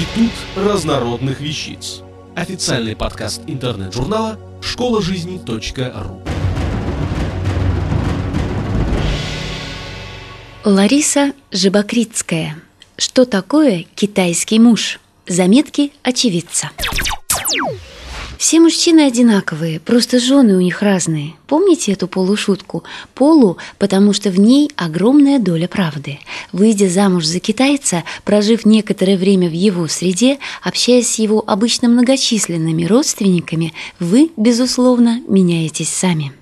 Институт разнородных вещиц. Официальный подкаст интернет-журнала школа жизни.ру. Лариса Жибокритская. Что такое китайский муж? Заметки очевидца. Все мужчины одинаковые, просто жены у них разные. Помните эту полушутку? Полу, потому что в ней огромная доля правды. Выйдя замуж за китайца, прожив некоторое время в его среде, общаясь с его обычно многочисленными родственниками, вы, безусловно, меняетесь сами.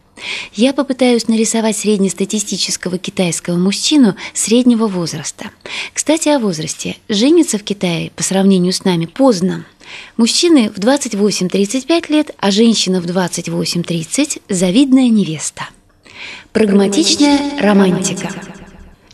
Я попытаюсь нарисовать среднестатистического китайского мужчину среднего возраста. Кстати, о возрасте. Жениться в Китае по сравнению с нами поздно. Мужчины в 28-35 лет, а женщина в 28-30 – завидная невеста. Прагматичная романтика.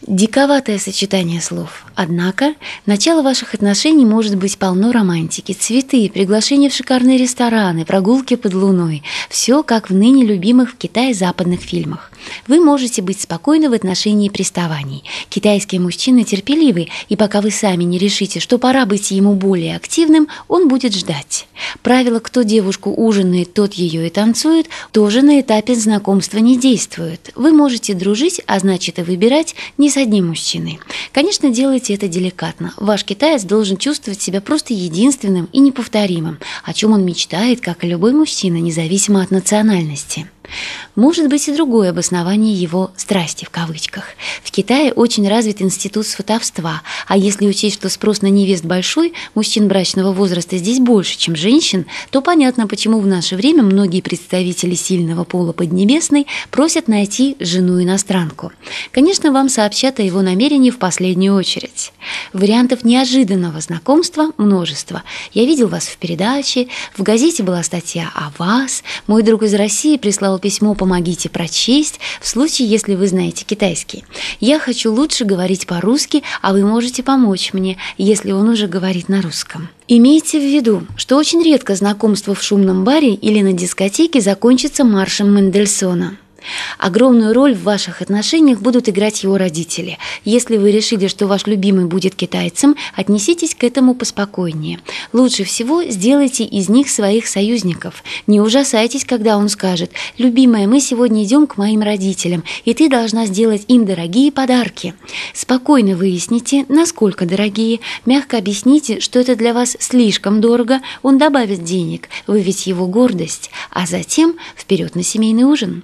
Диковатое сочетание слов. Однако, начало ваших отношений может быть полно романтики, цветы, приглашения в шикарные рестораны, прогулки под луной. Все как в ныне любимых в Китае западных фильмах. Вы можете быть спокойны в отношении приставаний. Китайские мужчины терпеливы, и пока вы сами не решите, что пора быть ему более активным, он будет ждать. Правило «кто девушку ужинает, тот ее и танцует» тоже на этапе знакомства не действует. Вы можете дружить, а значит и выбирать не с одним мужчиной. Конечно, делайте это деликатно. Ваш китаец должен чувствовать себя просто единственным и неповторимым, о чем он мечтает, как и любой мужчина, независимо от национальности. Может быть и другое обоснование его «страсти» в кавычках. В Китае очень развит институт сватовства, а если учесть, что спрос на невест большой, мужчин брачного возраста здесь больше, чем женщин, то понятно, почему в наше время многие представители сильного пола Поднебесной просят найти жену-иностранку. Конечно, вам сообщат о его намерении в последнюю очередь. Вариантов неожиданного знакомства множество. Я видел вас в передаче, в газете была статья о вас, мой друг из России прислал письмо «Помогите прочесть» в случае, если вы знаете китайский. Я хочу лучше говорить по-русски, а вы можете помочь мне, если он уже говорит на русском. Имейте в виду, что очень редко знакомство в шумном баре или на дискотеке закончится маршем Мендельсона. Огромную роль в ваших отношениях будут играть его родители. Если вы решили, что ваш любимый будет китайцем, отнеситесь к этому поспокойнее. Лучше всего сделайте из них своих союзников. Не ужасайтесь, когда он скажет «Любимая, мы сегодня идем к моим родителям, и ты должна сделать им дорогие подарки». Спокойно выясните, насколько дорогие, мягко объясните, что это для вас слишком дорого, он добавит денег, вы ведь его гордость, а затем вперед на семейный ужин.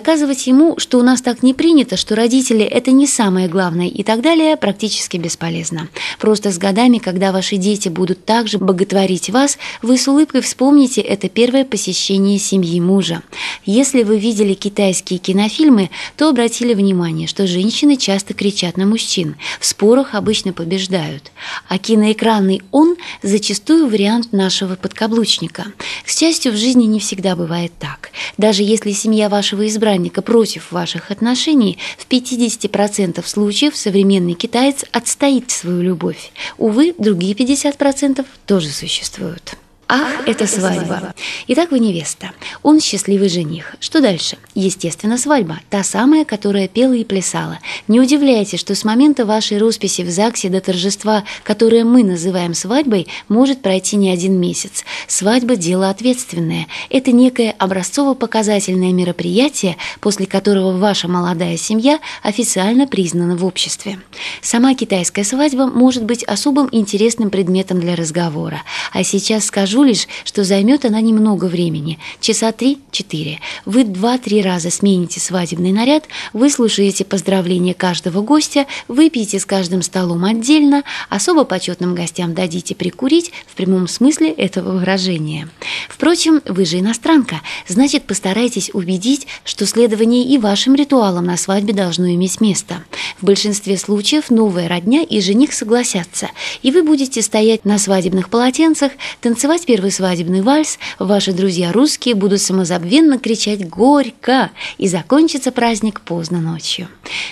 Доказывать ему, что у нас так не принято, что родители – это не самое главное и так далее, практически бесполезно. Просто с годами, когда ваши дети будут также боготворить вас, вы с улыбкой вспомните это первое посещение семьи мужа. Если вы видели китайские кинофильмы, то обратили внимание, что женщины часто кричат на мужчин, в спорах обычно побеждают. А киноэкранный «он» зачастую вариант нашего подкаблучника. К счастью, в жизни не всегда бывает так. Даже если семья вашего избранника избранника против ваших отношений, в 50% случаев современный китаец отстоит свою любовь. Увы, другие 50% тоже существуют. Ах, это свадьба. Итак, вы невеста. Он счастливый жених. Что дальше? Естественно, свадьба. Та самая, которая пела и плясала. Не удивляйтесь, что с момента вашей росписи в ЗАГСе до торжества, которое мы называем свадьбой, может пройти не один месяц. Свадьба – дело ответственное. Это некое образцово-показательное мероприятие, после которого ваша молодая семья официально признана в обществе. Сама китайская свадьба может быть особым интересным предметом для разговора. А сейчас скажу Скажу лишь, что займет она немного времени, часа три-четыре. Вы два-три раза смените свадебный наряд, выслушаете поздравления каждого гостя, выпьете с каждым столом отдельно, особо почетным гостям дадите прикурить в прямом смысле этого выражения. Впрочем, вы же иностранка, значит, постарайтесь убедить, что следование и вашим ритуалам на свадьбе должно иметь место. В большинстве случаев новая родня и жених согласятся, и вы будете стоять на свадебных полотенцах, танцевать первый свадебный вальс, ваши друзья русские будут самозабвенно кричать «Горько!» и закончится праздник поздно ночью.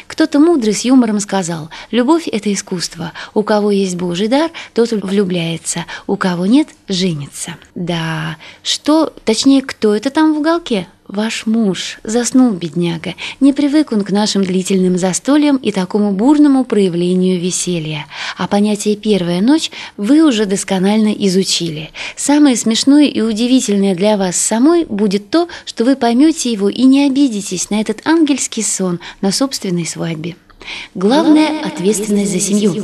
Кто-то мудрый с юмором сказал «Любовь – это искусство. У кого есть Божий дар, тот влюбляется, у кого нет – женится». Да, что, точнее, кто это там в уголке? Ваш муж заснул, бедняга. Не привык он к нашим длительным застольям и такому бурному проявлению веселья. А понятие «первая ночь» вы уже досконально изучили. Самое смешное и удивительное для вас самой будет то, что вы поймете его и не обидитесь на этот ангельский сон на собственной свадьбе. Главное – ответственность за семью.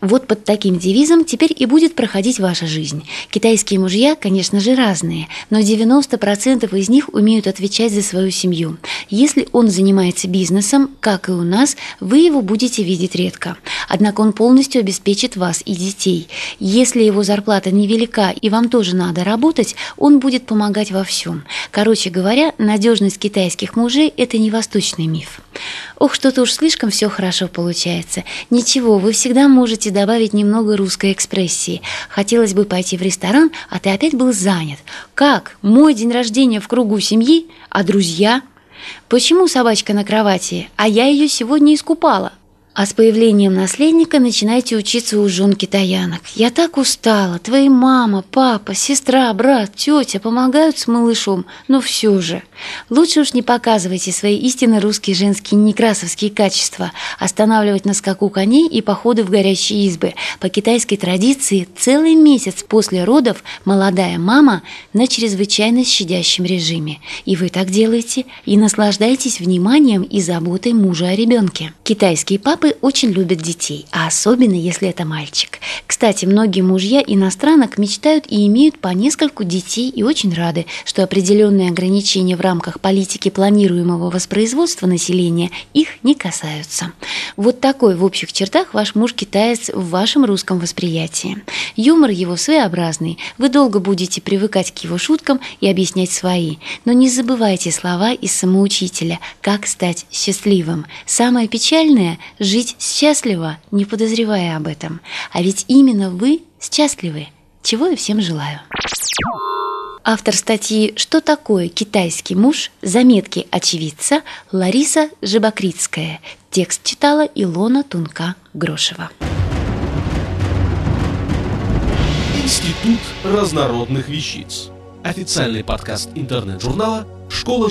Вот под таким девизом теперь и будет проходить ваша жизнь. Китайские мужья, конечно же, разные, но 90% из них умеют отвечать за свою семью. Если он занимается бизнесом, как и у нас, вы его будете видеть редко. Однако он полностью обеспечит вас и детей. Если его зарплата невелика и вам тоже надо работать, он будет помогать во всем. Короче говоря, надежность китайских мужей – это не восточный миф. Ох, что-то уж слишком все хорошо получается. Ничего, вы всегда можете добавить немного русской экспрессии. Хотелось бы пойти в ресторан, а ты опять был занят. Как? Мой день рождения в кругу семьи, а друзья? Почему собачка на кровати, а я ее сегодня искупала? А с появлением наследника начинайте учиться у жен китаянок. Я так устала. Твои мама, папа, сестра, брат, тетя помогают с малышом, но все же. Лучше уж не показывайте свои истинно русские женские некрасовские качества. Останавливать на скаку коней и походы в горящие избы. По китайской традиции целый месяц после родов молодая мама на чрезвычайно щадящем режиме. И вы так делаете и наслаждаетесь вниманием и заботой мужа о ребенке. Китайские папы Папы очень любят детей, а особенно если это мальчик. Кстати, многие мужья иностранок мечтают и имеют по нескольку детей и очень рады, что определенные ограничения в рамках политики планируемого воспроизводства населения их не касаются. Вот такой в общих чертах ваш муж китаец в вашем русском восприятии. Юмор его своеобразный, вы долго будете привыкать к его шуткам и объяснять свои, но не забывайте слова из самоучителя «Как стать счастливым». Самое печальное – жить счастливо, не подозревая об этом. А ведь именно вы счастливы, чего я всем желаю. Автор статьи «Что такое китайский муж?» Заметки очевидца Лариса Жибакритская. Текст читала Илона Тунка-Грошева. Институт разнородных вещиц. Официальный подкаст интернет-журнала школа